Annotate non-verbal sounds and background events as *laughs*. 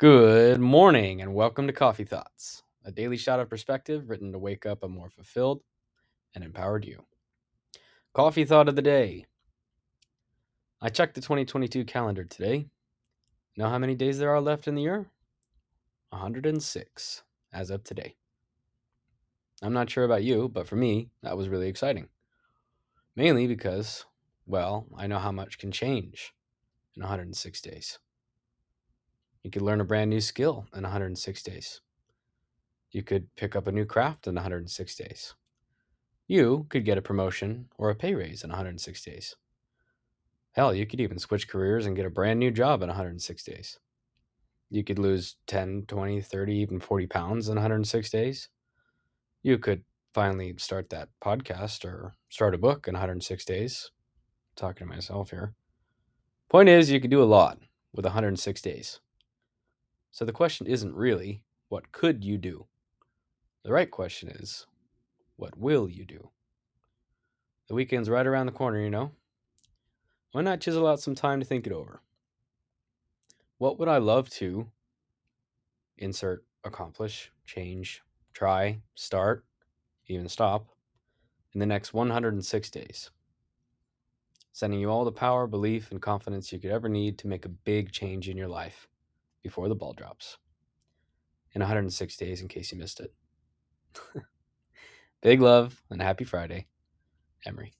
Good morning and welcome to Coffee Thoughts, a daily shot of perspective written to wake up a more fulfilled and empowered you. Coffee Thought of the Day. I checked the 2022 calendar today. Know how many days there are left in the year? 106 as of today. I'm not sure about you, but for me, that was really exciting. Mainly because, well, I know how much can change in 106 days. You could learn a brand new skill in 106 days. You could pick up a new craft in 106 days. You could get a promotion or a pay raise in 106 days. Hell, you could even switch careers and get a brand new job in 106 days. You could lose 10, 20, 30, even 40 pounds in 106 days. You could finally start that podcast or start a book in 106 days. I'm talking to myself here. Point is, you could do a lot with 106 days. So the question isn't really, what could you do? The right question is, what will you do? The weekend's right around the corner, you know? Why not chisel out some time to think it over? What would I love to insert, accomplish, change, try, start, even stop in the next 106 days? Sending you all the power, belief, and confidence you could ever need to make a big change in your life before the ball drops. In 106 days, in case you missed it. *laughs* big love and happy Friday, Emery.